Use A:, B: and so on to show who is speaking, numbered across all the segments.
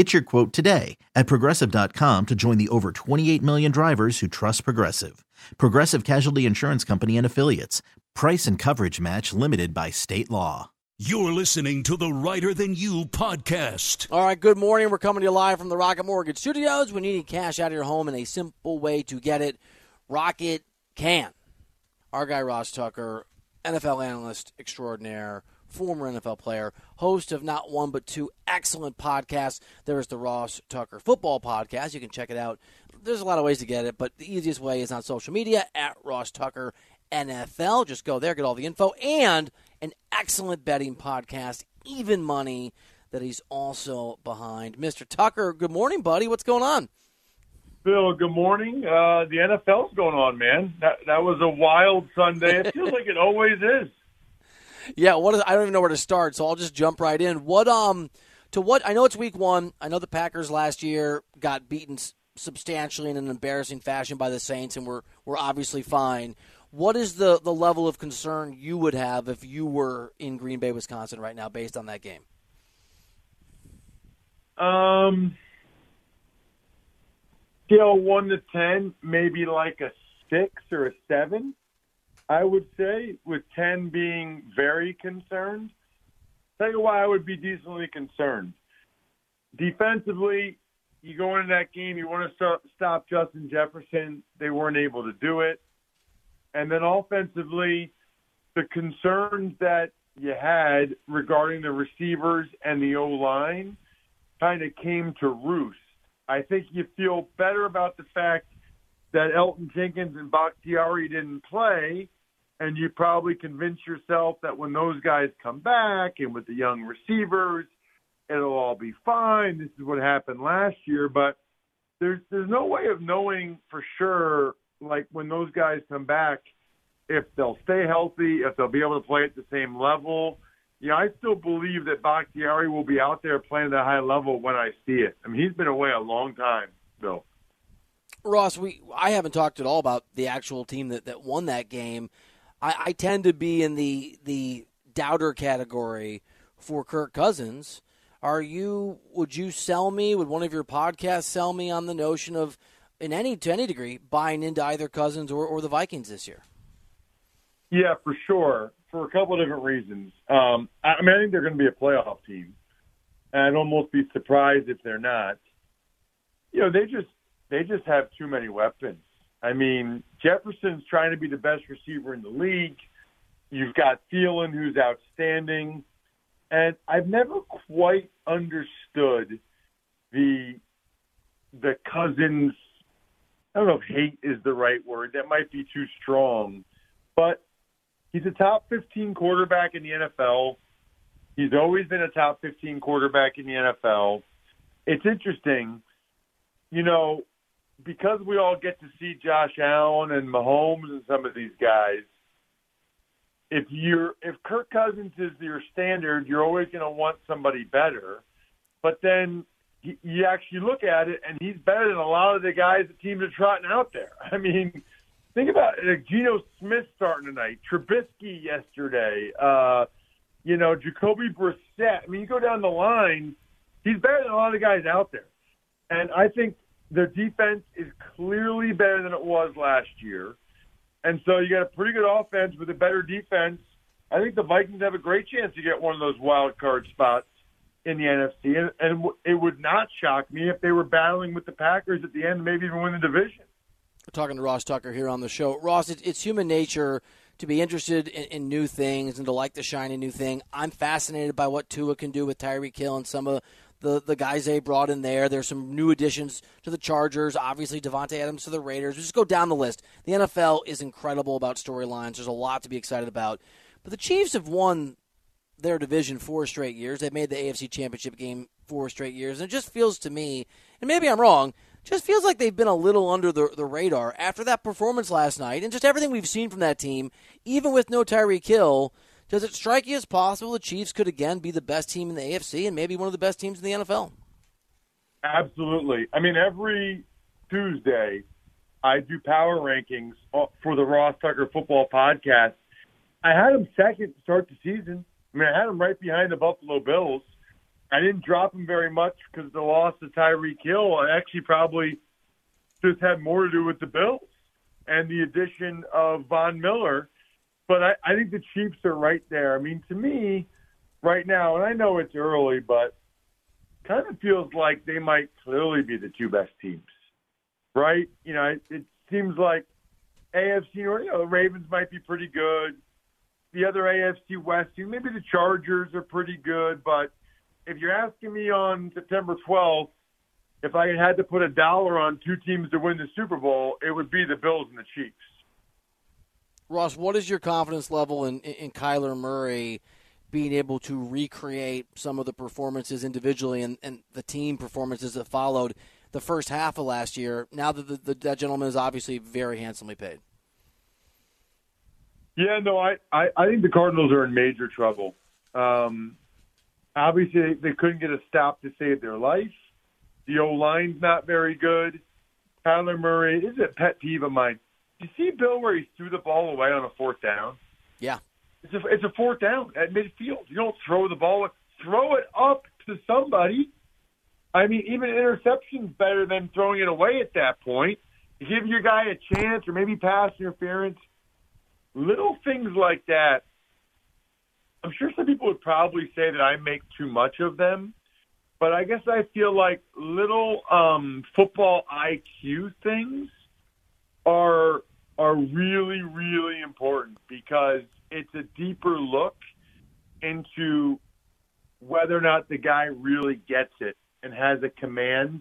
A: Get your quote today at progressive.com to join the over 28 million drivers who trust Progressive. Progressive Casualty Insurance Company and Affiliates. Price and coverage match limited by state law.
B: You're listening to the Reiter Than You podcast.
C: All right, good morning. We're coming to you live from the Rocket Mortgage Studios. When you need cash out of your home and a simple way to get it, Rocket can. Our guy Ross Tucker, NFL analyst extraordinaire, former NFL player, host of not one but two excellent podcasts. There is the Ross Tucker Football Podcast. You can check it out. There's a lot of ways to get it, but the easiest way is on social media at Ross Tucker NFL. Just go there, get all the info, and an excellent betting podcast, Even Money, that he's also behind. Mr. Tucker, good morning, buddy. What's going on?
D: Bill, good morning. Uh, the NFL's going on, man. That that was a wild Sunday. It feels like it always is.
C: Yeah, what is, I don't even know where to start, so I'll just jump right in. What um to what I know it's week 1. I know the Packers last year got beaten substantially in an embarrassing fashion by the Saints and we're we're obviously fine. What is the the level of concern you would have if you were in Green Bay, Wisconsin right now based on that game?
D: Um scale 1 to 10, maybe like a 6 or a 7. I would say, with 10 being very concerned. Tell you why I would be decently concerned. Defensively, you go into that game, you want to stop Justin Jefferson. They weren't able to do it. And then offensively, the concerns that you had regarding the receivers and the O line kind of came to roost. I think you feel better about the fact that Elgton Jenkins and Bakhtiari didn't play and you probably convince yourself that when those guys come back and with the young receivers, it'll all be fine. This is what happened last year, but there's there's no way of knowing for sure like when those guys come back if they'll stay healthy, if they'll be able to play at the same level. Yeah, I still believe that Bakhtiari will be out there playing at a high level when I see it. I mean, he's been away a long time, Bill.
C: Ross, we I haven't talked at all about the actual team that, that won that game. I, I tend to be in the the doubter category for Kirk Cousins. Are you? Would you sell me? Would one of your podcasts sell me on the notion of, in any to any degree, buying into either Cousins or, or the Vikings this year?
D: Yeah, for sure. For a couple of different reasons. Um, I mean, I think they're going to be a playoff team, I'd almost be surprised if they're not. You know, they just they just have too many weapons. I mean, Jefferson's trying to be the best receiver in the league. You've got Thielen, who's outstanding, and I've never quite understood the the Cousins. I don't know if hate is the right word. That might be too strong, but he's a top 15 quarterback in the NFL. He's always been a top 15 quarterback in the NFL. It's interesting, you know, because we all get to see Josh Allen and Mahomes and some of these guys, if you're if Kirk Cousins is your standard, you're always going to want somebody better. But then you, actually look at it, and he's better than a lot of the guys the teams are trotting out there. I mean, think about it. Like Geno Smith starting tonight, Trubisky yesterday, uh, you know, Jacoby Brissett. I mean, you go down the line, he's better than a lot of the guys out there. And I think their defense is clearly better than it was last year. And so you got a pretty good offense with a better defense. I think the Vikings have a great chance to get one of those wild card spots in the NFC. And, and it would not shock me if they were battling with the Packers at the end, maybe even win the division.
C: We're talking to Ross Tucker here on the show. Ross, it's, human nature to be interested in, in, new things and to like the shiny new thing. I'm fascinated by what Tua can do with Tyreek Hill and some of the, the guys they brought in there. There's some new additions to the Chargers. Obviously, Davante Adams to the Raiders. We just go down the list. The NFL is incredible about storylines. There's a lot to be excited about. But the Chiefs have won their division four straight years. They've made the AFC Championship game four straight years. And it just feels to me, and maybe I'm wrong, just feels like they've been a little under the, the radar after that performance last night and just everything we've seen from that team, even with no Tyreek Hill. Does it strike you as possible the Chiefs could again be the best team in the AFC and maybe one of the best teams in the NFL?
D: Absolutely. I mean, every Tuesday, I do power rankings uh, for the Ross Tucker Football Podcast. I had them second to start the season. I mean, I had them right behind the Buffalo Bills. I didn't drop them very much because the loss to Tyreek Hill. Actually probably just had more to do with the Bills and the addition of Von Miller. But I, I think the Chiefs are right there. I mean, to me, right now, and I know it's early, but kind of feels like they might clearly be the two best teams, right? You know, it, it seems like AFC or you know the Ravens might be pretty good. The other AFC West, maybe the Chargers are pretty good, but if you're asking me on September 12th if I had to put a dollar on two teams to win the Super Bowl, it would be the Bills and the Chiefs.
C: Ross, what is your confidence level in, in Kyler Murray being able to recreate some of the performances individually and, and the team performances that followed the first half of last year? Now that the, the, that gentleman is obviously very handsomely paid.
D: Yeah, no, I, I, I think the Cardinals are in major trouble. Um, Obviously, they couldn't get a stop to save their life. The O line's not very good. Kyler Murray is a pet peeve of mine. You see Bill where he threw the ball away on a fourth down?
C: Yeah.
D: It's a, it's a fourth down at midfield. You don't throw the ball, throw it up to somebody. I mean, even interception's better than throwing it away at that point. You give your guy a chance or maybe pass interference. Little things like that I'm sure some people would probably say that I make too much of them, but I guess I feel like little um, football IQ things are are really really important because it's a deeper look into whether or not the guy really gets it and has a command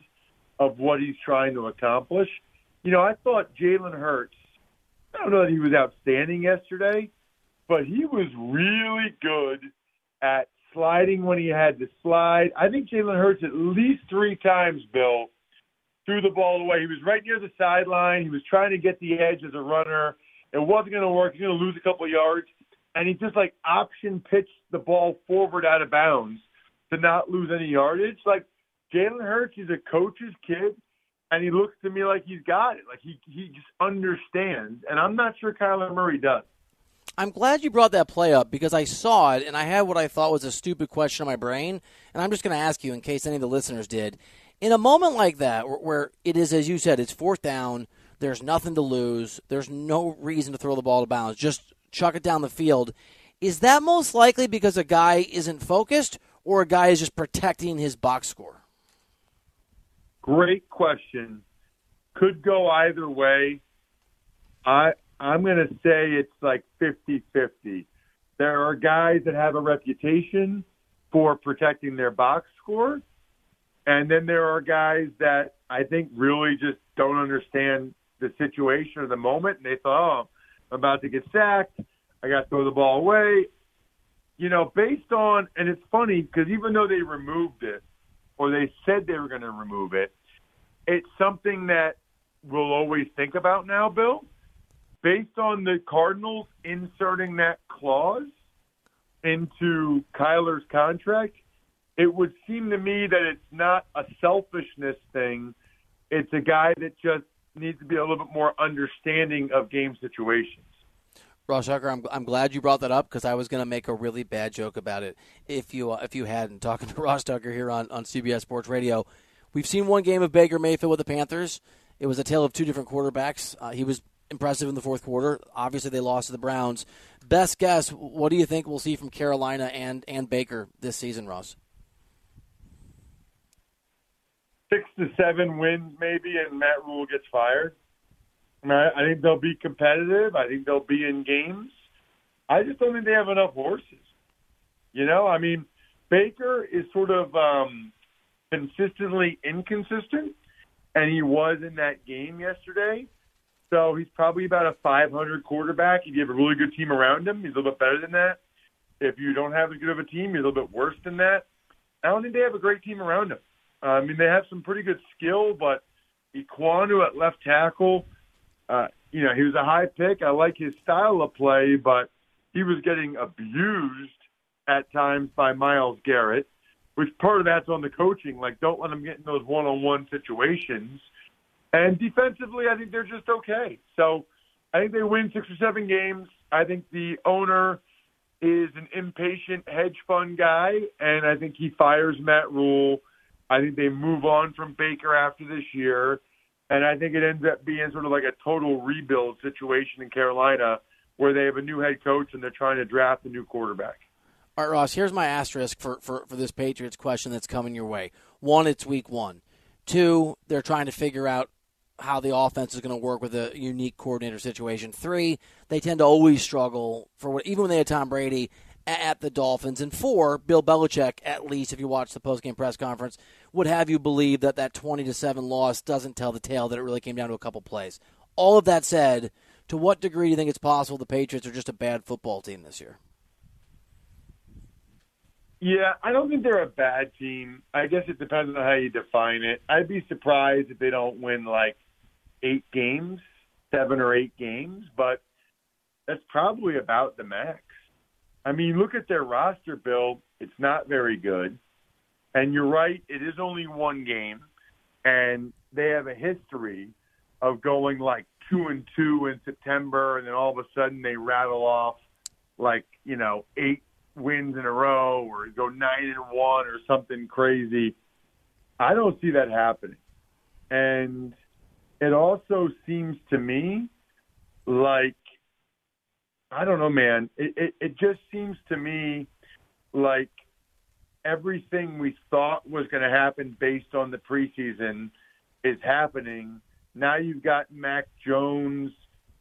D: of what he's trying to accomplish. You know, I thought Jalen Hurts. I don't know that he was outstanding yesterday, but he was really good at sliding when he had to slide. I think Jalen Hurts at least three times, Bill, threw the ball away. He was right near the sideline. He was trying to get the edge as a runner. It wasn't going to work. He's going to lose a couple yards. And he just like option pitched the ball forward out of bounds to not lose any yardage. Like Jalen Hurts is a coach's kid, and he looks to me like he's got it. Like he he just understands. And I'm not sure Kyler Murray does.
C: I'm glad you brought that play up because I saw it and I had what I thought was a stupid question in my brain, and I'm just going to ask you in case any of the listeners did. In a moment like that, where it is, as you said, it's fourth down, there's nothing to lose, there's no reason to throw the ball to bounds, just chuck it down the field. Is that most likely because a guy isn't focused or a guy is just protecting his box score?
D: Great question. Could go either way. I I'm going to say it's like 50 50. There are guys that have a reputation for protecting their box score. And then there are guys that I think really just don't understand the situation or the moment. And they thought, oh, I'm about to get sacked. I got to throw the ball away. You know, based on, and it's funny because even though they removed it or they said they were going to remove it, it's something that we'll always think about now, Bill based on the Cardinals inserting that clause into Kyler's contract, it would seem to me that it's not a selfishness thing. It's a guy that just needs to be a little bit more understanding of game situations.
C: Ross Tucker, I'm, I'm glad you brought that up because I was going to make a really bad joke about it if you uh, if you hadn't. Talking to Ross Tucker here on, on CBS Sports Radio, we've seen one game of Baker Mayfield with the Panthers. It was a tale of two different quarterbacks. Uh, he was impressive in the fourth quarter. Obviously, they lost to the Browns. Best guess, what do you think we'll see from Carolina and, and Baker this season, Ross?
D: Six to seven wins, maybe, and Matt Rhule gets fired. I, I think they'll be competitive. I think they'll be in games. I just don't think they have enough horses. You know, I mean, Baker is sort of um, consistently inconsistent, and he was in that game yesterday. So he's probably about a 500 quarterback. If you have a really good team around him, he's a little bit better than that. If you don't have as good of a team, he's a little bit worse than that. I don't think they have a great team around him. Uh, I mean, they have some pretty good skill, but Ekwonu at left tackle, uh, you know, he was a high pick. I like his style of play, but he was getting abused at times by Myles Garrett, which part of that's on the coaching. Like, don't let him get in those one-on-one situations. And defensively, I think they're just okay. So I think they win six or seven games. I think the owner is an impatient hedge fund guy, and I think he fires Matt Rhule. I think they move on from Baker after this year, and I think it ends up being sort of like a total rebuild situation in Carolina where they have a new head coach and they're trying to draft a new quarterback.
C: All right, Ross, here's my asterisk for, for, for this Patriots question that's coming your way. One, it's week one. Two, they're trying to figure out how the offense is going to work with a unique coordinator situation. Three, they tend to always struggle for what, even when they had Tom Brady at the Dolphins. And four, Bill Belichick, at least if you watch the postgame press conference, would have you believe that that 20 to 7 loss doesn't tell the tale that it really came down to a couple plays. All of that said, to what degree do you think it's possible the Patriots are just a bad football team this year?
D: Yeah, I don't think they're a bad team. I guess it depends on how you define it. I'd be surprised if they don't win like eight games, seven or eight games, but that's probably about the max. I mean, look at their roster, Bill. It's not very good. And you're right, it is only one game. And they have a history of going like two and two in September, and then all of a sudden they rattle off like, you know, eight wins in a row or go nine and one or something crazy. I don't see that happening. And it also seems to me like I don't know, man. It, it it just seems to me like everything we thought was going to happen based on the preseason is happening. Now you've got Mac Jones,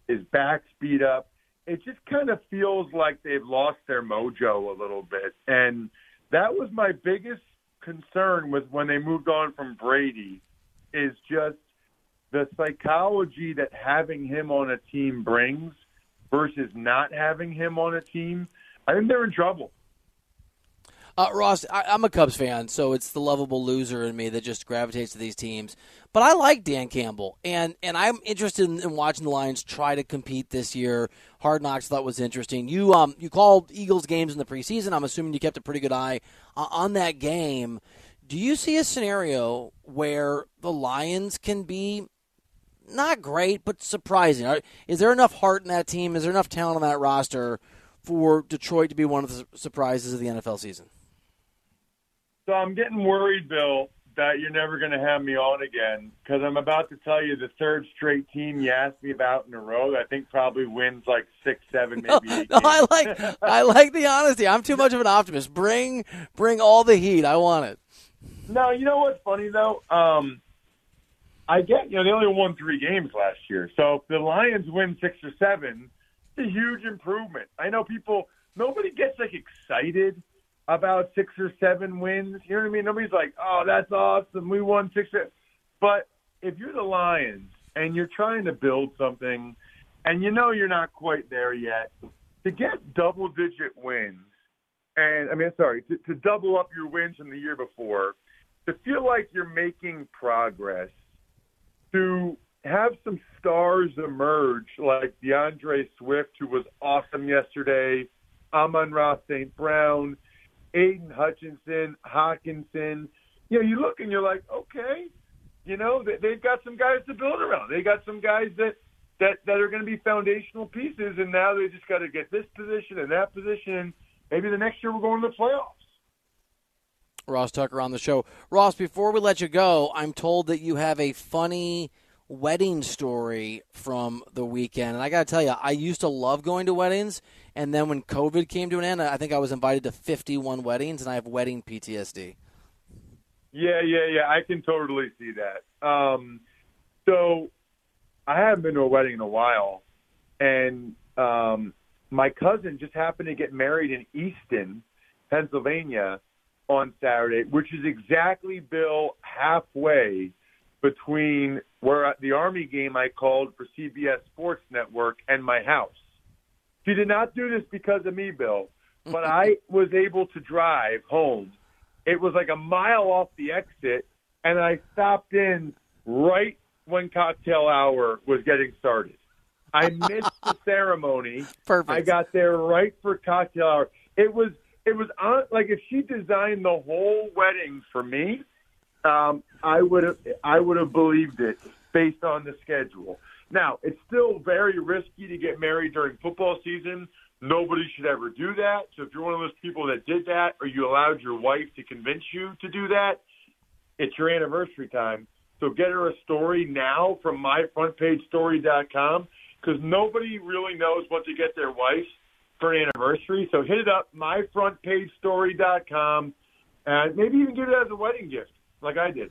D: his back speed up. It just kind of feels like they've lost their mojo a little bit, and that was my biggest concern with when they moved on from Brady. Is just the psychology that having him on a team brings versus not having him on a team, I think they're in trouble.
C: Uh, Ross, I, am a Cubs fan, so it's the lovable loser in me that just gravitates to these teams. But I like Dan Campbell, and, and I'm interested in, in watching the Lions try to compete this year. Hard Knocks thought was interesting. You um you called Eagles games in the preseason. I'm assuming you kept a pretty good eye uh, on that game. Do you see a scenario where the Lions can be not great, but surprising. Is there enough heart in that team? Is there enough talent on that roster for Detroit to be one of the surprises of the NFL season?
D: So I'm getting worried, Bill, that you're never going to have me on again because I'm about to tell you the third straight team you asked me about in a row. I think probably wins like six, seven, maybe eight.
C: no, I like I like the honesty. I'm too much of an optimist. Bring bring all the heat. I want it.
D: No, you know what's funny though. Um, I get, you know, they only won three games last year. So if the Lions win six or seven, it's a huge improvement. I know people, nobody gets like excited about six or seven wins. You know what I mean? Nobody's like, oh, that's awesome. We won six. But if you're the Lions and you're trying to build something and you know you're not quite there yet, to get double digit wins, and I mean, sorry, to, to double up your wins from the year before, to feel like you're making progress to have some stars emerge like DeAndre Swift, who was awesome yesterday, Amon-Ra St. Brown, Aidan Hutchinson, Hockenson. You know, you look and you're like, okay, you know, they've got some guys to build around. They got some guys that that that are going to be foundational pieces, and now they just got to get this position and that position. Maybe the next year we're going to the playoffs.
C: Ross Tucker on the show. Ross, before we let you go, I'm told that you have a funny wedding story from the weekend. And I got to tell you, I used to love going to weddings. And then when COVID came to an end, I think I was invited to 51 weddings, and I have wedding PTSD.
D: Yeah, yeah, yeah. I can totally see that. Um, so I haven't been to a wedding in a while. And um, my cousin just happened to get married in Easton, Pennsylvania on Saturday, which is exactly, Bill, halfway between where the Army game I called for CBS Sports Network and my house. She did not do this because of me, Bill, but I was able to drive home. It was like a mile off the exit, and I stopped in right when cocktail hour was getting started. I missed the ceremony.
C: Perfect.
D: I got there right for cocktail hour. It was it was on like if she designed the whole wedding for me, um, I would have I would have believed it based on the schedule. Now it's still very risky to get married during football season. Nobody should ever do that. So if you're one of those people that did that, or you allowed your wife to convince you to do that, it's your anniversary time. So get her a story now from myfrontpagestory.com because nobody really knows what to get their wife for an anniversary. So hit it up, myfrontpagestory.com, and maybe even give it as a wedding gift, like I did.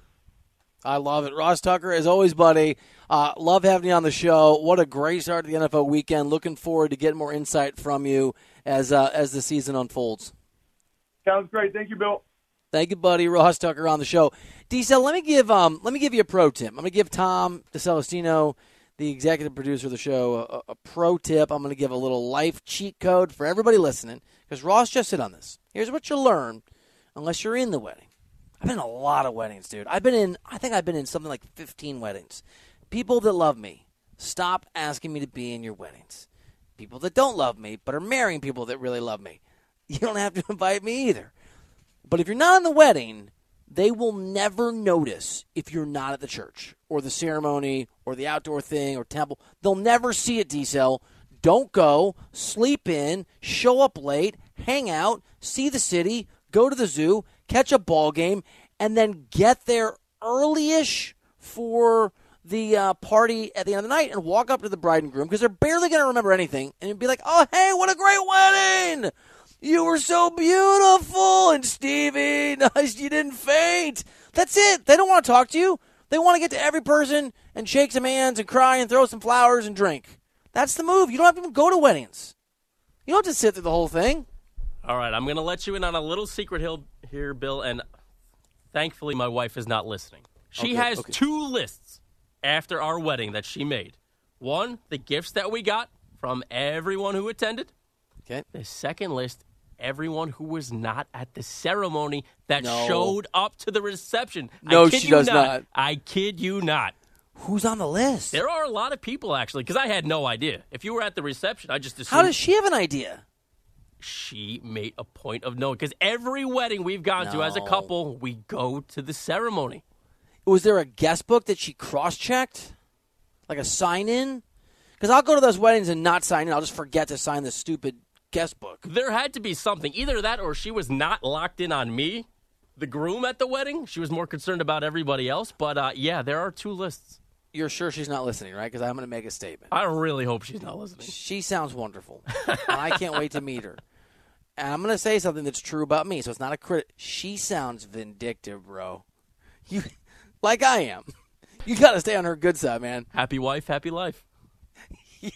C: I love it. Ross Tucker, as always, buddy. Uh, love having you on the show. What a great start to the NFL weekend. Looking forward to getting more insight from you as uh, as the season unfolds.
D: Sounds great. Thank you, Bill.
C: Thank you, buddy. Ross Tucker on the show. Diesel, let me give um let me give you a pro tip. I'm to give Tom DeCelestino, the executive producer of the show, a, a pro tip. I'm going to give a little life cheat code for everybody listening because Ross just hit on this. Here's what you learn unless you're in the wedding. I've been in a lot of weddings, dude. I've been in, I think I've been in something like 15 weddings. People that love me, stop asking me to be in your weddings. People that don't love me, but are marrying people that really love me, you don't have to invite me either. But if you're not in the wedding, they will never notice if you're not at the church or the ceremony or the outdoor thing or temple. They'll never see it, D-Cell. Don't go, sleep in, show up late, hang out, see the city, go to the zoo, catch a ball game, and then get there early-ish for the uh, party at the end of the night and walk up to the bride and groom because they're barely going to remember anything. And be like, "Oh, hey, what a great wedding! You were so beautiful, and Stevie, nice you didn't faint." That's it. They don't want to talk to you. They want to get to every person and shake some hands and cry and throw some flowers and drink. That's the move. You don't have to even go to weddings. You don't have to sit through the whole thing.
E: All right, I'm going to let you in on a little secret hill here, Bill, and thankfully my wife is not listening. She
C: Okay,
E: has
C: okay.
E: two lists after our wedding that she made. One, the gifts that we got from everyone who attended.
C: Okay.
E: The second list, everyone who was not at the ceremony that
C: No.
E: showed up to the reception.
C: No,
E: I kid
C: she
E: you
C: does
E: not.
C: not.
E: I kid you not.
C: Who's on the list?
E: There are a lot of people actually, because I had no idea. If you were at the reception, I just assumed
C: How does she have an idea?
E: she made a point of knowing. Because every wedding we've gone to as a couple, we go to the ceremony.
C: Was there a guest book that she cross-checked, like a sign-in? Because I'll go to those weddings and not sign in. I'll just forget to sign the stupid guest book.
E: There had to be something. Either that or she was not locked in on me, the groom at the wedding. She was more concerned about everybody else. But uh, yeah, there are two lists.
C: You're sure she's not listening, right? Because I'm going to make a statement.
E: I really hope she's not listening.
C: She sounds wonderful. I can't wait to meet her. And I'm going to say something that's true about me, so it's not a crit. She sounds vindictive, bro. You, like I am. You got to stay on her good side, man.
E: Happy wife, happy life.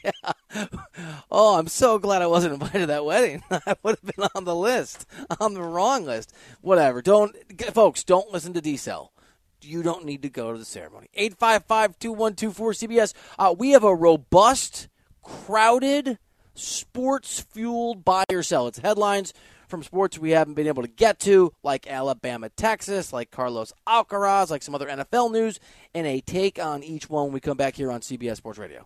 C: Oh, I'm so glad I wasn't invited to that wedding. I would have been on the list, on the wrong list. Whatever. Don't, folks, don't listen to D Cell. You don't need to go to the ceremony. 855 2124 CBS. Uh, we have a robust, crowded, sports fueled buy or sell. It's headlines from sports we haven't been able to get to, like Alabama, Texas, like Carlos Alcaraz, like some other NFL news, and a take on each one when we come back here on CBS Sports Radio.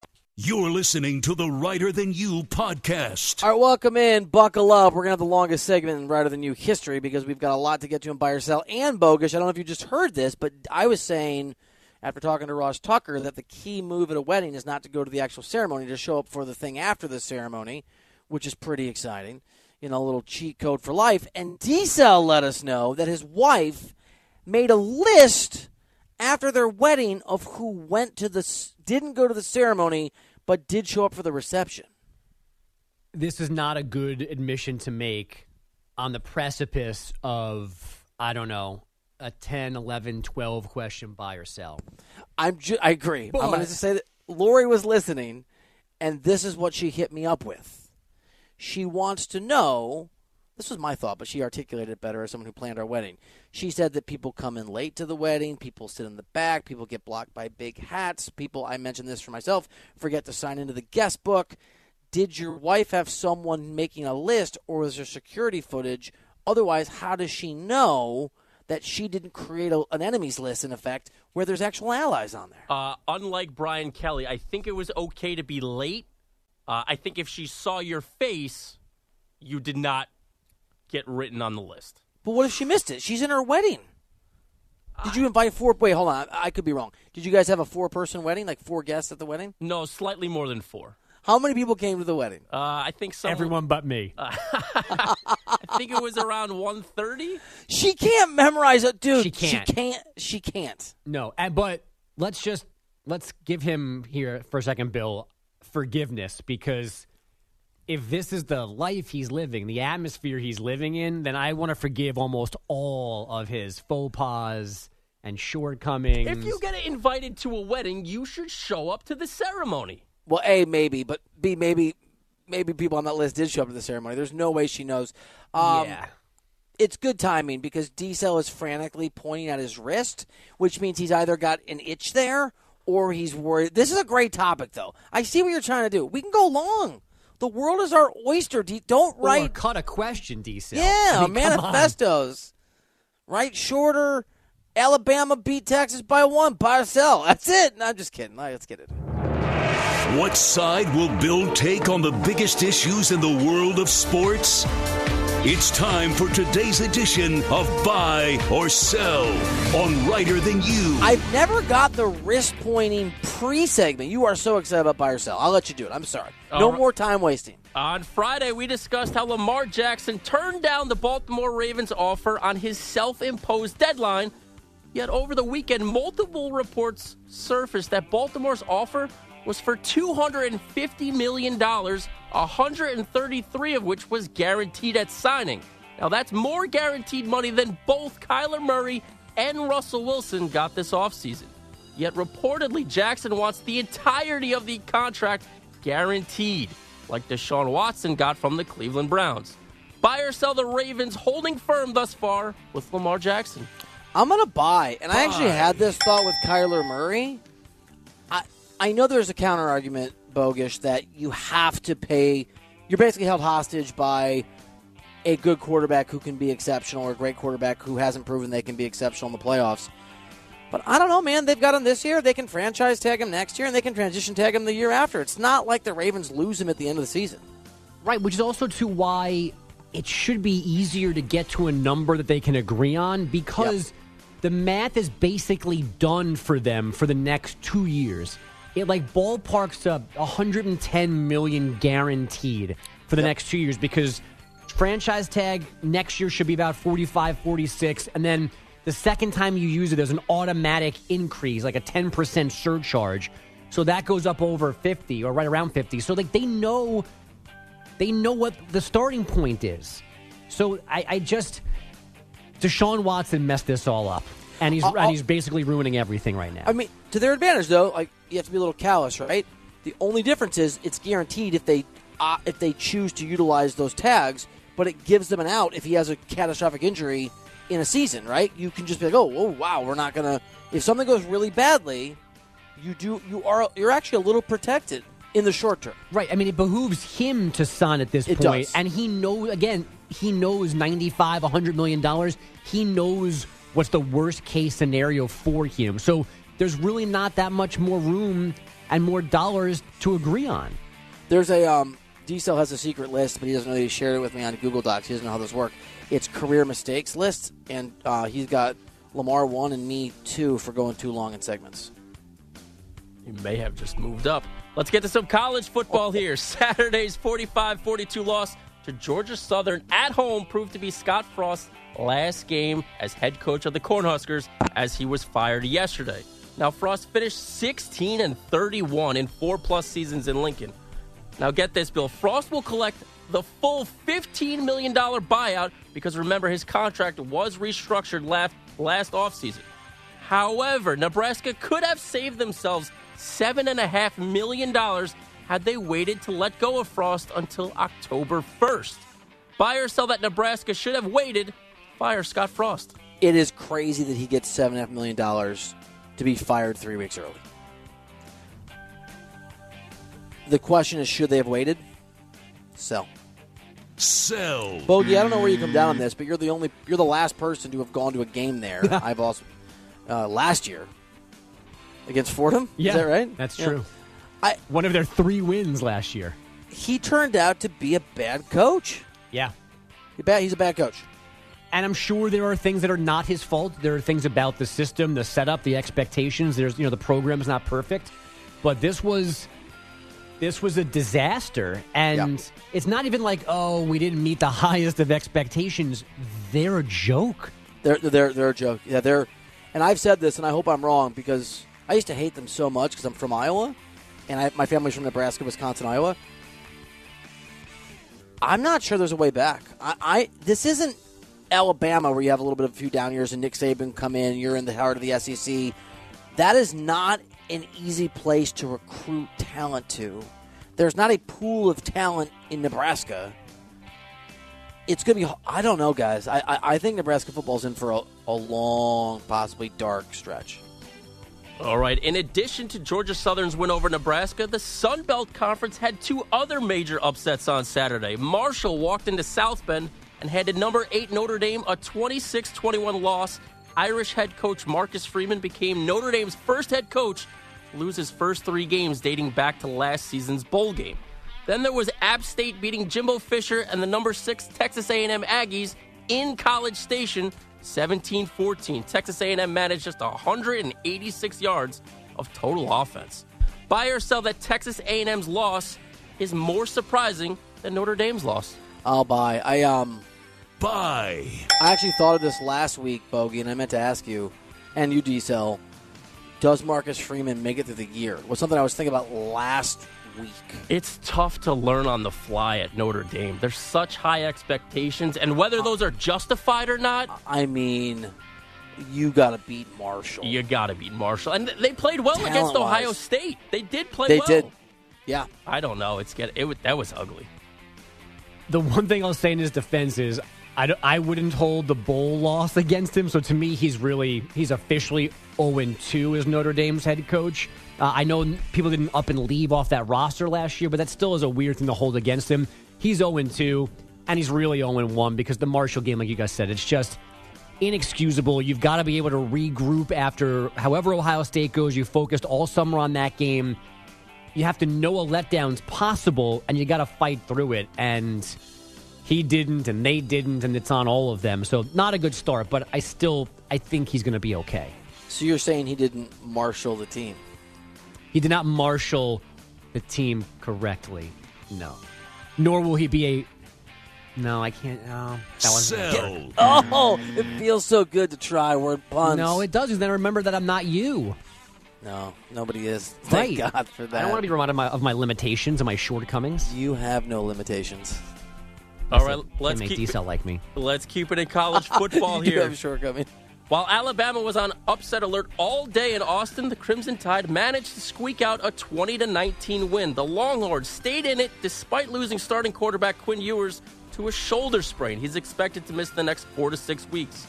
B: You're listening to the Reiter Than You podcast.
C: All right, welcome in. Buckle up. We're going to have the longest segment in Reiter Than You history because we've got a lot to get to in buy or sell and bogus. I don't know if you just heard this, but I was saying after talking to Ross Tucker that the key move at a wedding is not to go to the actual ceremony, to show up for the thing after the ceremony, which is pretty exciting. You know, a little cheat code for life. And D-Cell let us know that his wife made a list after their wedding of who went to the didn't go to the ceremony but did show up for the reception.
F: This is not a good admission to make on the precipice of I don't know, a 10, 11, 12 question buy or sell.
C: I'm ju- I agree. But, I'm going to say that Lori was listening and this is what she hit me up with. She wants to know this was my thought, but she articulated it better as someone who planned our wedding. She said that people come in late to the wedding, people sit in the back, people get blocked by big hats, people, I mentioned this for myself, forget to sign into the guest book. Did your wife have someone making a list, or was there security footage? Otherwise, how does she know that she didn't create a, an enemies list, in effect, where there's actual allies on there?
E: Uh, unlike Brian Kelly, I think it was okay to be late. Uh, I think if she saw your face, you did not get written on the list.
C: But what if she missed it? She's in her wedding. Did you invite four? Wait, hold on. I could be wrong. Did you guys have a four-person wedding, like four guests at the wedding?
E: No, slightly more than four.
C: How many people came to the wedding?
E: Uh, I think some.
F: Everyone but me.
E: Uh, I think it was around 130.
C: She can't memorize it, dude.
F: She can't.
C: She can't. She can't.
F: No, but let's just let's give him here for a second, Bill, forgiveness because if this is the life he's living, the atmosphere he's living in, then I want to forgive almost all of his faux pas and shortcomings.
E: If you get invited to a wedding, you should show up to the ceremony.
C: Well, A, maybe, but B, maybe maybe people on that list did show up to the ceremony. There's no way she knows. Um,
F: yeah.
C: It's good timing because D-Cell is frantically pointing at his wrist, which means he's either got an itch there or he's worried. This is a great topic, though. I see what you're trying to do. We can go long. The world is our oyster. D- don't
F: Or
C: write.
F: cut a question, D.
C: Yeah,
F: I mean,
C: manifestos. Write shorter. Alabama beat Texas by one. Buy or sell. That's it. No, I'm just kidding. All right, let's get it.
B: What side will Bill take on the biggest issues in the world of sports? It's time for today's edition of Buy or Sell on Reiter Than You.
C: I've never got the wrist pointing pre segment. You are so excited about buy or sell. I'll let you do it. I'm sorry. No
E: All right.
C: more time wasting.
E: On Friday, we discussed how Lamar Jackson turned down the Baltimore Ravens offer on his self imposed deadline. Yet over the weekend, multiple reports surfaced that Baltimore's offer was for $250 million, 133 of which was guaranteed at signing. Now, that's more guaranteed money than both Kyler Murray and Russell Wilson got this offseason. Yet reportedly, Jackson wants the entirety of the contract guaranteed, like Deshaun Watson got from the Cleveland Browns. Buy or sell the Ravens holding firm thus far with Lamar Jackson.
C: I'm gonna buy, and I actually had this thought with Kyler Murray. I I know there's a counter argument, bogus, that you have to pay. You're basically held hostage by a good quarterback who can be exceptional, or a great quarterback who hasn't proven they can be exceptional in the playoffs. But I don't know, man. They've got him this year. They can franchise tag him next year, and they can transition tag him the year after. It's not like the Ravens lose him at the end of the season.
F: Right, which is also to why it should be easier to get to a number that they can agree on because the math is basically done for them for the next two years. It like ballparks up 110 million guaranteed for the next two years because franchise tag next year should be about 45, 46, and then the second time you use it, there's an automatic increase, like a 10% surcharge. So that goes up over 50 or right around 50. So like they know they know what the starting point is. So I, I just Deshaun Watson messed this all up, and he's
C: Uh,
F: and he's basically ruining everything right now.
C: I mean, to their advantage, though, like you have to be a little callous, right? The only difference is it's guaranteed if they uh, if they choose to utilize those tags, but it gives them an out if he has a catastrophic injury in a season, right? You can just be like, oh, oh wow, we're not gonna. If something goes really badly, you do you are you're actually a little protected in the short term.
F: Right. I mean, it behooves him to sign at this
C: It
F: point.
C: does.
F: and he knows again. He knows ninety-five, hundred million dollars. He knows what's the worst case scenario for him. So there's really not that much more room and more dollars to agree on.
C: There's a um, Diesel has a secret list, but he doesn't know that he shared it with me on Google Docs. He doesn't know how this works. It's career mistakes list, and uh, he's got Lamar one and me two for going too long in segments.
E: He may have just moved up. Let's get to some college football here. Saturday's 45 42 loss to Georgia Southern at home proved to be Scott Frost's last game as head coach of the Cornhuskers as he was fired yesterday. Now, Frost finished 16 and 31 in four plus seasons in Lincoln. Now, get this, Bill. Frost will collect the full $15 million buyout because remember, his contract was restructured last, last offseason. However, Nebraska could have saved themselves $7.5 million had they waited to let go of Frost until October 1st. Buy or sell that Nebraska should have waited. Fire Scott Frost.
C: It is crazy that he gets seven and a half million dollars to be fired three weeks early. The question is, should they have waited? Sell.
B: Sell.
C: Bogey, I don't know where you come down on this, but you're the only you're the last person to have gone to a game there. I've also uh, last year against Fordham. is that right?
F: That's
C: Yeah.
F: true.
C: I
F: One of their three wins last year.
C: he turned out to be a bad coach.
F: Yeah.
C: He bad, he's a bad coach.
F: And I'm sure there are things that are not his fault. There are things about the system, the setup, the expectations. There's, you know, the program's not perfect, but this was this was a disaster. And
C: Yeah.
F: it's not even like, oh, we didn't meet the highest of expectations. They're a joke.
C: They're they're they're a joke. Yeah, they're. And I've said this, and I hope I'm wrong because I used to hate them so much because I'm from Iowa, and I, my family's from Nebraska, Wisconsin, Iowa. I'm not sure there's a way back. I, I this isn't Alabama where you have a little bit of a few down years and Nick Saban come in. You're in the heart of the SEC. That is not an easy place to recruit talent to. There's not a pool of talent in Nebraska it's to be. I don't know, guys. I, I, I think Nebraska football's in for a, a long, possibly dark stretch.
E: All right. In addition to Georgia Southern's win over Nebraska, the Sun Belt Conference had two other major upsets on Saturday. Marshall walked into South Bend and handed number eight Notre Dame a 26 21 loss. Irish head coach Marcus Freeman became Notre Dame's first head coach to lose his first three games dating back to last season's bowl game. Then there was App State beating Jimbo Fisher and the number six Texas A&M Aggies in College Station 17-14. Texas A&M managed just 186 yards of total offense. Buy or sell that Texas A&M's loss is more surprising than Notre Dame's loss.
C: I'll buy. I um
B: Buy.
C: I actually thought of this last week, Bogey, and I meant to ask you, and you, D-Cell, does Marcus Freeman make it through the year? Was something I was thinking about last week.
E: It's tough to learn on the fly at Notre Dame. There's such high expectations, and whether those are justified or not,
C: I mean, you got to beat Marshall.
E: you got to beat Marshall. And they played well against
C: Talent-wise.
E: Ohio State. They did play
C: They
E: well.
C: did. Yeah.
E: I don't know. It's get it. That was ugly.
F: The one thing I'll say in his defense is I, I wouldn't hold the bowl loss against him. So to me, he's really he's officially 0 2 as Notre Dame's head coach. Uh, I know people didn't up and leave off that roster last year, but that still is a weird thing to hold against him. He's 0 2, and he's really 0 1 because the Marshall game, like you guys said, it's just inexcusable. You've got to be able to regroup after however Ohio State goes. You focused all summer on that game. You have to know a letdown's possible, and you got to fight through it. And he didn't, and they didn't, and it's on all of them. So not a good start, but I still I think he's going to be okay.
C: So you're saying he didn't marshal the team?
F: He did not marshal the team correctly. No, nor will he be a. No, I can't. No, that wasn't.
B: Sell.
C: Oh, it feels so good to try word puns.
F: No, it does. Because then remember that I'm not you.
C: no, nobody is. Thank
F: Right.
C: God for that.
F: I don't want to be reminded of my, of my limitations and my shortcomings.
C: You have no limitations.
E: All right, let's
F: make
E: keep
F: D-cell like me.
E: let's keep it in college football
C: you do
E: here.
C: have a shortcoming.
E: While Alabama was on upset alert all day in Austin, the Crimson Tide managed to squeak out a 20 19 win. The Longhorns stayed in it despite losing starting quarterback Quinn Ewers to a shoulder sprain. He's expected to miss the next four to six weeks.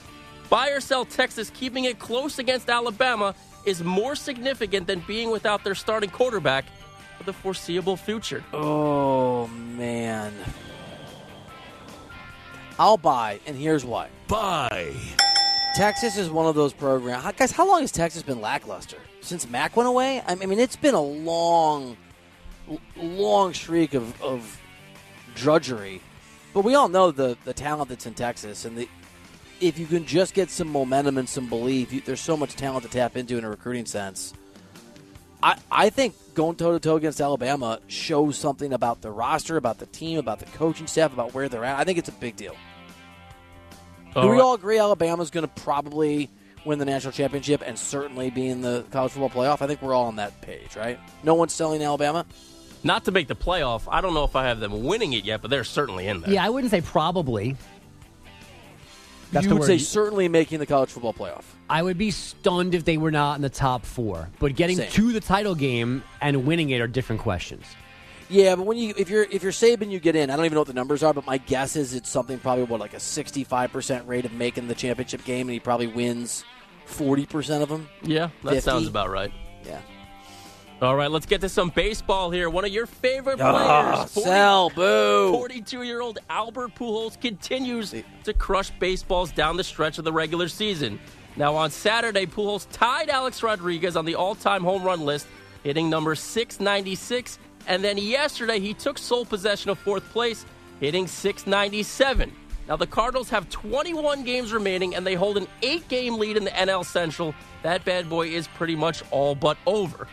E: Buy or sell Texas keeping it close against Alabama is more significant than being without their starting quarterback for the foreseeable future.
C: Oh man. I'll buy, and here's why.
B: Buy.
C: Texas is one of those programs. Guys, how long has Texas been lackluster? Since Mack went away? I mean, it's been a long, long streak of, of drudgery. But we all know the, the talent that's in Texas, and the, if you can just get some momentum and some belief, you, there's so much talent to tap into in a recruiting sense. I, I think going toe to toe against Alabama shows something about the roster, about the team, about the coaching staff, about where they're at. I think it's a big deal. Do we all agree Alabama's going to probably win the national championship and certainly be in the college football playoff? I think we're all on that page, right? No one's selling Alabama.
E: Not to make the playoff. I don't know if I have them winning it yet, but they're certainly in there.
F: Yeah, I wouldn't say probably. That's
C: you
F: the
C: would
F: word.
C: say certainly making the college football playoff.
F: I would be stunned if they were not in the top four. But getting
C: Same.
F: to the title game and winning it are different questions.
C: Yeah, but when you if you're if you're Saban, you get in. I don't even know what the numbers are, but my guess is it's something probably what like a 65 percent rate of making the championship game, and he probably wins 40 percent of them.
E: Yeah, that
C: 50.
E: sounds about right.
C: Yeah.
E: All right, let's get to some baseball here. One of your favorite
C: Ah,
E: players, 40
C: sell, boo.
E: 42-year-old Albert Pujols continues to crush baseballs down the stretch of the regular season. Now on Saturday, Pujols tied Alex Rodriguez on the all-time home run list, hitting number 696, and then yesterday he took sole possession of fourth place, hitting 697. Now the Cardinals have 21 games remaining and they hold an 8-game lead in the NL Central. That bad boy is pretty much all but over.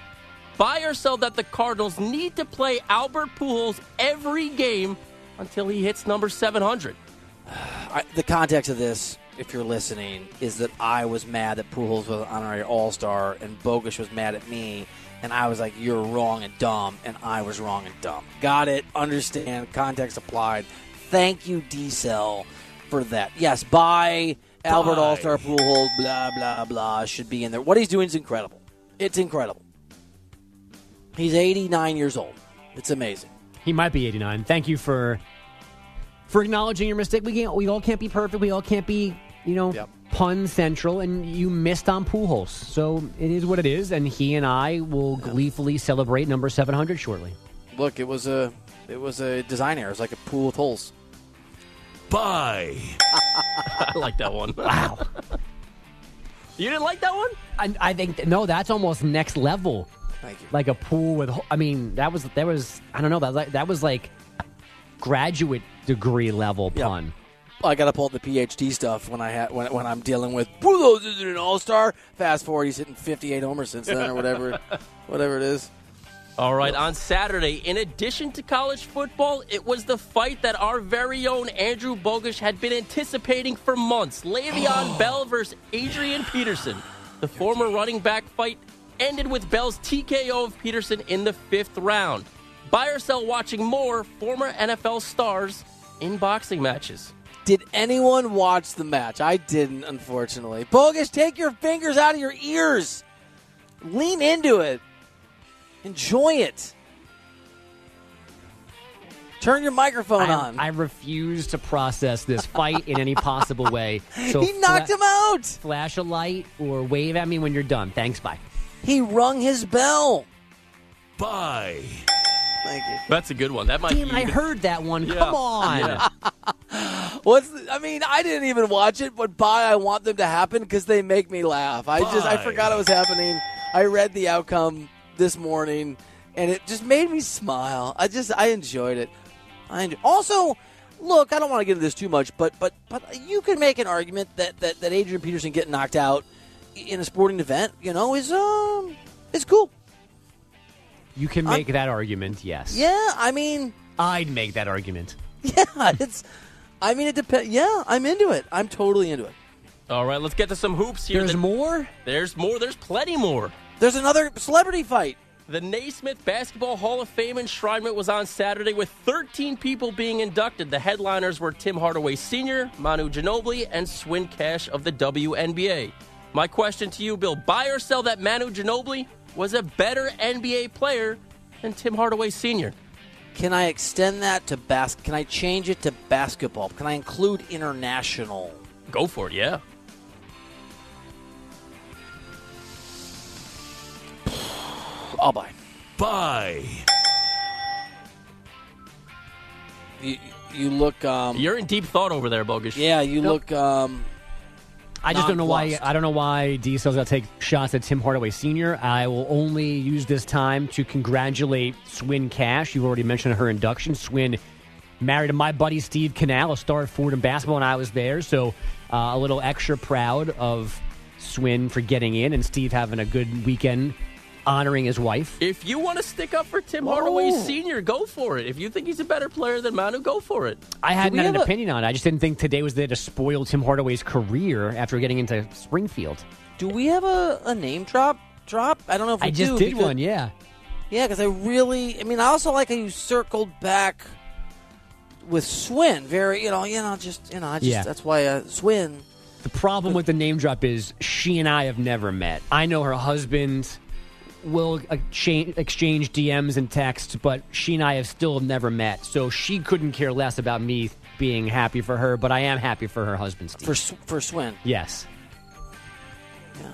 E: Buy or sell that the Cardinals need to play Albert Pujols every game until he hits number 700.
C: I, the context of this, if you're listening, is that I was mad that Pujols was an honorary All Star and Bogus was mad at me, and I was like, "You're wrong and dumb," and I was wrong and dumb. Got it? Understand? Context applied. Thank you, D Cell, for that. Yes, Albert
B: Bye.
C: All Star Pujols. Blah blah blah. Should be in there. What he's doing is incredible. It's incredible. He's 89 years old. It's amazing.
F: He might be 89. Thank you for for acknowledging your mistake. We can't, we all can't be perfect. We all can't be, you know,
C: Yep.
F: Pun central. And you missed on Pujols, so it is what it is. And he and I will gleefully celebrate number 700 shortly.
C: Look, it was a it was a design error. It was like a pool with holes.
B: Bye.
E: I like that one.
F: Wow.
E: You didn't like that one?
F: I, I think that, no, that's almost next level.
C: Thank you.
F: Like a pool with. ho- I mean, that was that was. I don't know. That was like that was like graduate degree level
C: Yeah.
F: pun.
C: I got to pull the PhD stuff when I ha- when, when I'm dealing with Pujols isn't an All Star. Fast forward, he's hitting 58 homers since then, or whatever, whatever it is.
E: All right, on Saturday, in addition to college football, it was the fight that our very own Andrew Bogusch had been anticipating for months. Le'Veon Bell versus Adrian Peterson. The former running back fight ended with Bell's TKO of Peterson in the fifth round. Buy or sell watching more former NFL stars in boxing matches.
C: Did anyone watch the match? I didn't, unfortunately. Bogus, take your fingers out of your ears. Lean into it. Enjoy it. Turn your microphone
F: I,
C: on.
F: I refuse to process this fight in any possible way. So
C: he knocked
F: fla-
C: him out.
F: Flash a light or wave at me when you're done. Thanks. Bye.
C: He rung his bell.
B: Bye.
C: Thank you.
E: That's a good one. That might
F: Damn,
E: be
F: I heard that one.
E: Yeah.
F: Come on.
E: Yeah.
C: What's the, I mean, I didn't even watch it, but by I want them to happen because they make me laugh. I just I forgot it was happening. I read the outcome this morning, and it just made me smile. I just I enjoyed it. I enjoy, also look. I don't want to get into this too much, but but but you can make an argument that that, that Adrian Peterson getting knocked out in a sporting event, you know, is um is cool.
F: You can make that argument, yes.
C: Yeah, I mean,
F: I'd make that argument.
C: yeah, it's. I mean, it depends. Yeah, I'm into it. I'm totally into it.
E: All right, let's get to some hoops here.
F: There's
E: The-
F: more?
E: There's more. There's plenty more.
C: There's another celebrity fight.
E: The Naismith Basketball Hall of Fame enshrinement was on Saturday with 13 people being inducted. The headliners were Tim Hardaway Sr., Manu Ginobili, and Swin Cash of the WNBA. My question to you, Bill, buy or sell that Manu Ginobili was a better NBA player than Tim Hardaway Sr.?
C: Can I extend that to bas? Can I change it to basketball? Can I include international?
E: Go for it, yeah.
C: I'll buy.
B: Buy.
C: You, you look. Um,
E: You're in deep thought over there, Bogus.
C: yeah, you look. Um,
F: I just don't know why. I don't know why Diesel's got to take shots at Tim Hardaway Sr. I will only use this time to congratulate Swin Cash. You already mentioned her induction. Swin married to my buddy Steve Canal, a star at Ford in basketball, and I was there. So uh, a little extra proud of Swin for getting in, and Steve having a good weekend honoring his wife.
E: If you want to stick up for Tim Hardaway Sr., go for it. If you think he's a better player than Manu, go for it.
F: I hadn't had an
C: have a-
F: opinion on it. I just didn't think today was there to spoil Tim Hardaway's career after getting into Springfield.
C: do we have a, a name drop? Drop? I don't know if we
F: I just
C: do,
F: did
C: because-
F: one, yeah.
C: Yeah, because I really. I mean, I also like how you circled back with Swin. Very, you know, you know, just you know, I just
F: Yeah.
C: that's why uh, Swin.
F: The problem with the name drop is she and I have never met. I know her husband will exchange, exchange DMs and texts, but she and I have still never met. So she couldn't care less about me being happy for her, but I am happy for her husband, Steve.
C: for for Swin.
F: yes. Yeah.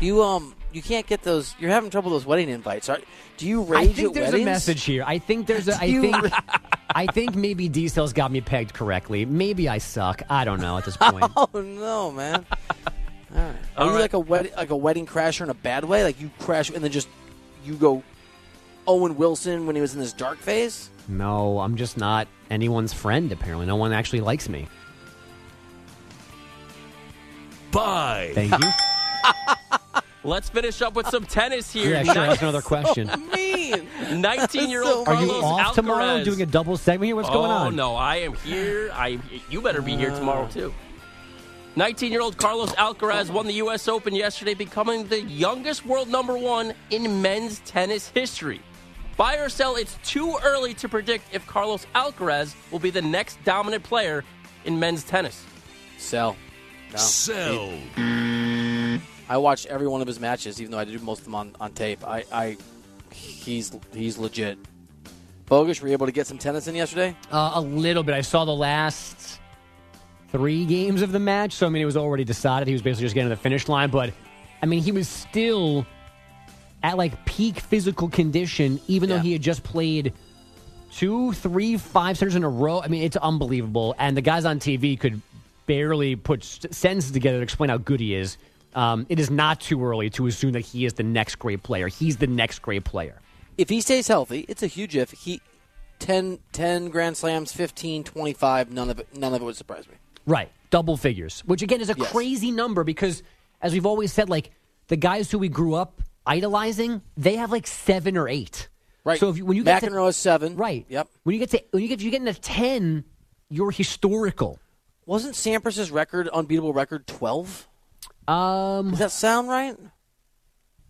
C: You um, you can't get those. You're having trouble with those wedding invites. Are, do you
F: I think there's
C: weddings?
F: a message here. I think there's a. I think. I think maybe D-Cell's got me pegged correctly. Maybe I suck. I don't know at this point.
C: Oh no, man! All right. Are
E: All
C: you like a wedding like a wedding crasher in a bad way? Like you crash and then just you go Owen Wilson when he was in this dark phase?
F: no, I'm just not anyone's friend. Apparently, no one actually likes me.
B: Bye.
F: Thank you.
E: Let's finish up with some tennis here.
F: yeah, sure. That's another question.
C: mean.
E: 19 year old
C: Are
F: Are you
E: Carlos
F: off
E: Alcaraz.
F: tomorrow doing a double segment here? What's
E: oh,
F: going on?
E: no, I am here. I You better be here tomorrow, uh, too. 19 year old Carlos Alcaraz won the U.S. Open yesterday, becoming the youngest world number one in men's tennis history. Buy or sell, it's too early to predict if Carlos Alcaraz will be the next dominant player in men's tennis.
C: Sell. No.
B: Sell.
C: I watched every one of his matches, even though I did most of them on, on tape. I, I he's he's legit. Bogus, were you able to get some tennis in yesterday?
F: Uh, a little bit. I saw the last three games of the match, so I mean, it was already decided. He was basically just getting to the finish line, but I mean, he was still at like peak physical condition, even
C: Yeah.
F: though he had just played two, three, five centers in a row. I mean, it's unbelievable. And the guys on TV could barely put sentences together to explain how good he is. Um, it is not too early to assume that he is the next great player. He's the next great player.
C: If he stays healthy, it's a huge if. He 10, 10 grand slams, 15, 25, none of it none of it would surprise me.
F: Right. Double figures, which again is a
C: Yes.
F: crazy number because, as we've always said, like the guys who we grew up idolizing, they have like seven or eight.
C: Right.
F: So if you, when you get
C: McEnroe
F: to,
C: is seven.
F: right,
C: Yep.
F: When you get to when you get you get into ten, you're historical.
C: Wasn't Sampras's record unbeatable record twelve?
F: Um,
C: Does that sound right?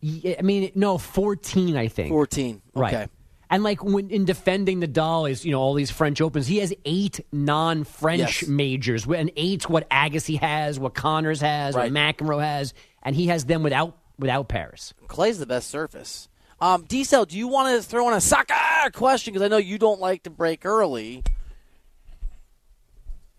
F: I mean, no, fourteen, I think.
C: Fourteen.
F: Right.
C: Okay.
F: And like when in defending Nadal is you know all these French Opens, he has eight non-French
C: Yes.
F: majors, and eight what Agassi has, what Connors has,
C: Right.
F: what McEnroe has, and he has them without without Paris.
C: Clay's the best surface. Um, D-Cell, do you want to throw in a soccer question? Because I know you don't like to break early.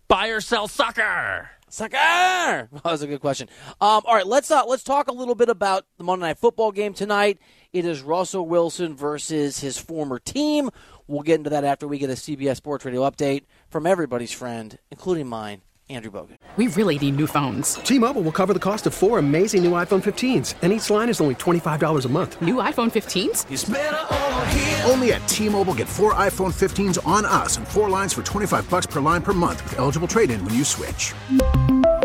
E: Buy or sell soccer.
C: Soccer. That was a good question. Um, all right, let's uh, let's talk a little bit about the Monday Night Football game tonight. It is Russell Wilson versus his former team. We'll get into that after we get a CBS Sports Radio update from everybody's friend, including mine, Andrew Bogusch.
G: We really need new phones.
H: T-Mobile will cover the cost of four amazing new iPhone 15s, and each line is only $25 a month.
G: New iPhone 15s?
I: Only at T-Mobile get four iPhone 15s on us and four lines for 25 bucks per line per month with eligible trade-in when you switch.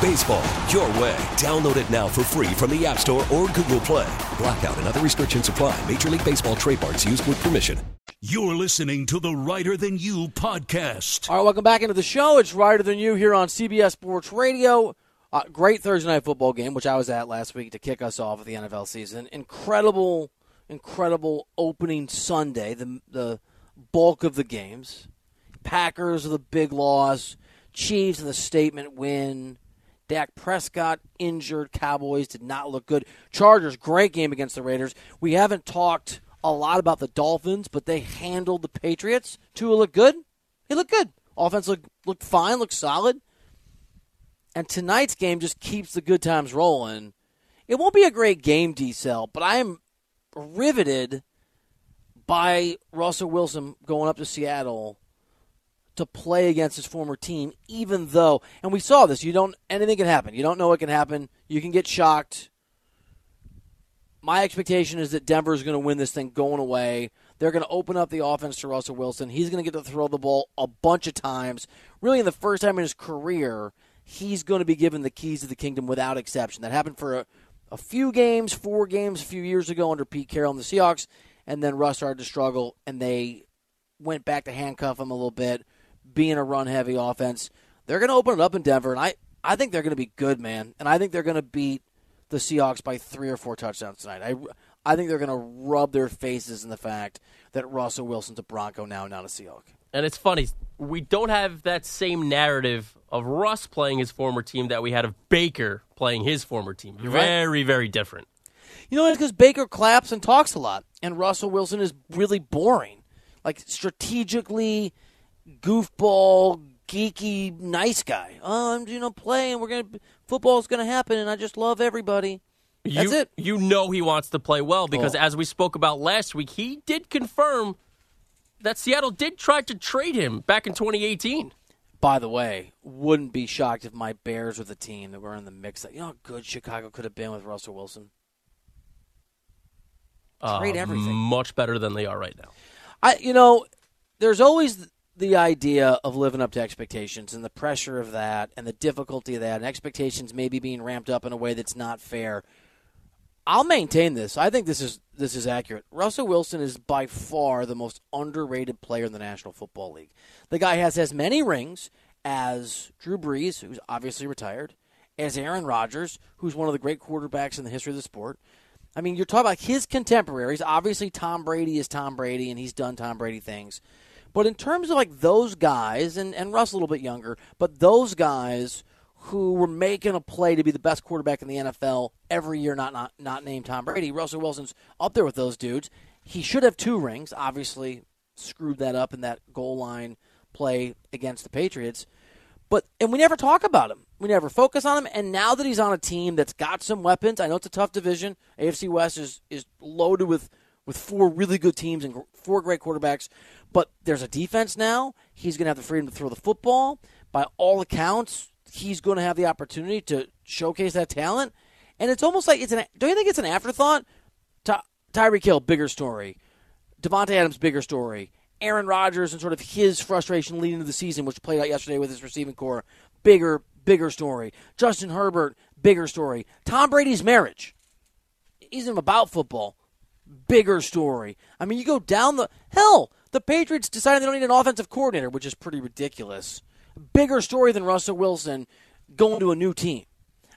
J: Baseball, your way. Download it now for free from the App Store or Google Play. Blackout and other restrictions apply. Major League Baseball trademarks used with permission.
B: You're listening to the Reiter Than You podcast.
C: All right, welcome back into the show. It's Reiter Than You here on CBS Sports Radio. Uh, great Thursday night football game, which I was at last week to kick us off of the NFL season. Incredible, incredible opening Sunday. The the bulk of the games. Packers with a big loss. Chiefs with a statement win. Dak Prescott injured. Cowboys did not look good. Chargers great game against the Raiders. We haven't talked a lot about the Dolphins, but they handled the Patriots. Tua looked good. He looked good. Offense looked looked fine. Looked solid. And tonight's game just keeps the good times rolling. It won't be a great game, D but I am riveted by Russell Wilson going up to Seattle to play against his former team, even though, and we saw this, you don't, anything can happen. You don't know what can happen. You can get shocked. My expectation is that Denver is going to win this thing going away. They're going to open up the offense to Russell Wilson. He's going to get to throw the ball a bunch of times. Really, in the first time in his career, he's going to be given the keys to the kingdom without exception. That happened for a, a few games, four games a few years ago under Pete Carroll and the Seahawks, and then Russ started to struggle, and they went back to handcuff him a little bit, being a run heavy offense. They're going to open it up in Denver, and I, I think they're going to be good, man. And I think they're going to beat the Seahawks by three or four touchdowns tonight. I, I think they're going to rub their faces in the fact that Russell Wilson's a Bronco now, not a Seahawk.
E: And it's funny, we don't have that same narrative of Russ playing his former team that we had of Baker playing his former team.
C: You're right.
E: very, very different.
C: You know, it's because Baker claps and talks a lot, and Russell Wilson is really boring. Like strategically, goofball, geeky, nice guy. Oh, I'm you know playing. We're gonna football's gonna happen, and I just love everybody. That's
E: you,
C: it.
E: You know he wants to play well because,
C: Oh.
E: as we spoke about last week, he did confirm that Seattle did try to trade him back in 2018.
C: By the way, wouldn't be shocked if my Bears were the team that were in the mix. You know how good Chicago could have been with Russell Wilson. Trade
E: Uh,
C: everything.
E: Much better than they are right now.
C: I, you know, there's always the idea of living up to expectations and the pressure of that and the difficulty of that and expectations maybe being ramped up in a way that's not fair. I'll maintain this. I think this is this is accurate. Russell Wilson is by far the most underrated player in the National Football League. The guy has as many rings as Drew Brees, who's obviously retired, as Aaron Rodgers, who's one of the great quarterbacks in the history of the sport. I mean, you're talking about his contemporaries. Obviously, Tom Brady is Tom Brady, and he's done Tom Brady things. But in terms of like those guys, and, and Russ a little bit younger, but those guys who were making a play to be the best quarterback in the NFL every year, not not, not named Tom Brady, Russell Wilson's up there with those dudes. He should have two rings. Obviously, screwed that up in that goal line play against the Patriots. But and we never talk about him. We never focus on him. And now that he's on a team that's got some weapons, I know it's a tough division. AFC West is is loaded with with four really good teams and four great quarterbacks. But there's a defense now. He's going to have the freedom to throw the football. By all accounts, he's going to have the opportunity to showcase that talent. And it's almost like it's an. Don't you think it's an afterthought? Ty- Hill, bigger story. Davante Adams, bigger story. Aaron Rodgers and sort of his frustration leading into the season, which played out yesterday with his receiving corps, bigger, bigger story. Justin Herbert, bigger story. Tom Brady's marriage isn't about football, bigger story. I mean, you go down the hell. The Patriots decided they don't need an offensive coordinator, which is pretty ridiculous. Bigger story than Russell Wilson going to a new team.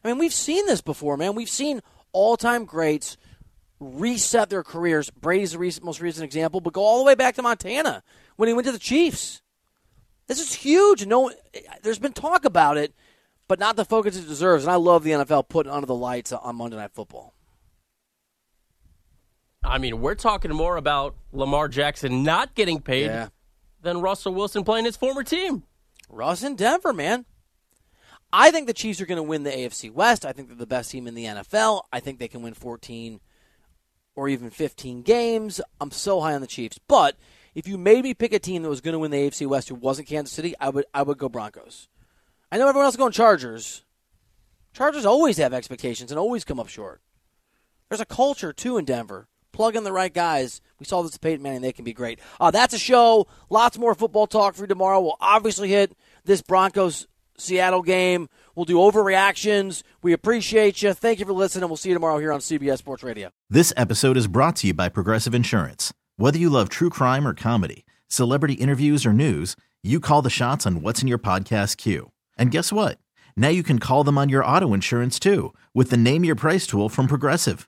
C: I mean, we've seen this before, man. We've seen all-time greats reset their careers. Brady's the recent, most recent example, but go all the way back to Montana when he went to the Chiefs. This is huge. No, there's been talk about it, but not the focus it deserves. And I love the NFL putting under the lights on Monday Night Football.
E: I mean, we're talking more about Lamar Jackson not getting paid
C: Yeah.
E: than Russell Wilson playing his former team.
C: Russ in Denver, man. I think the Chiefs are going to win the AFC West. I think they're the best team in the NFL. I think they can win 14 or even 15 games. I'm so high on the Chiefs. But if you made me pick a team that was going to win the AFC West who wasn't Kansas City, I would I would go Broncos. I know everyone else is going Chargers. Chargers always have expectations and always come up short. There's a culture too in Denver. Plug in the right guys. We saw this at Peyton Manning. They can be great. Uh, that's a show. Lots more football talk for you tomorrow. We'll obviously hit this Broncos Seattle game. We'll do overreactions. We appreciate you. Thank you for listening. We'll see you tomorrow here on CBS Sports Radio.
A: This episode is brought to you by Progressive Insurance. Whether you love true crime or comedy, celebrity interviews or news, you call the shots on what's in your podcast queue. And guess what? Now you can call them on your auto insurance too with the Name Your Price tool from Progressive.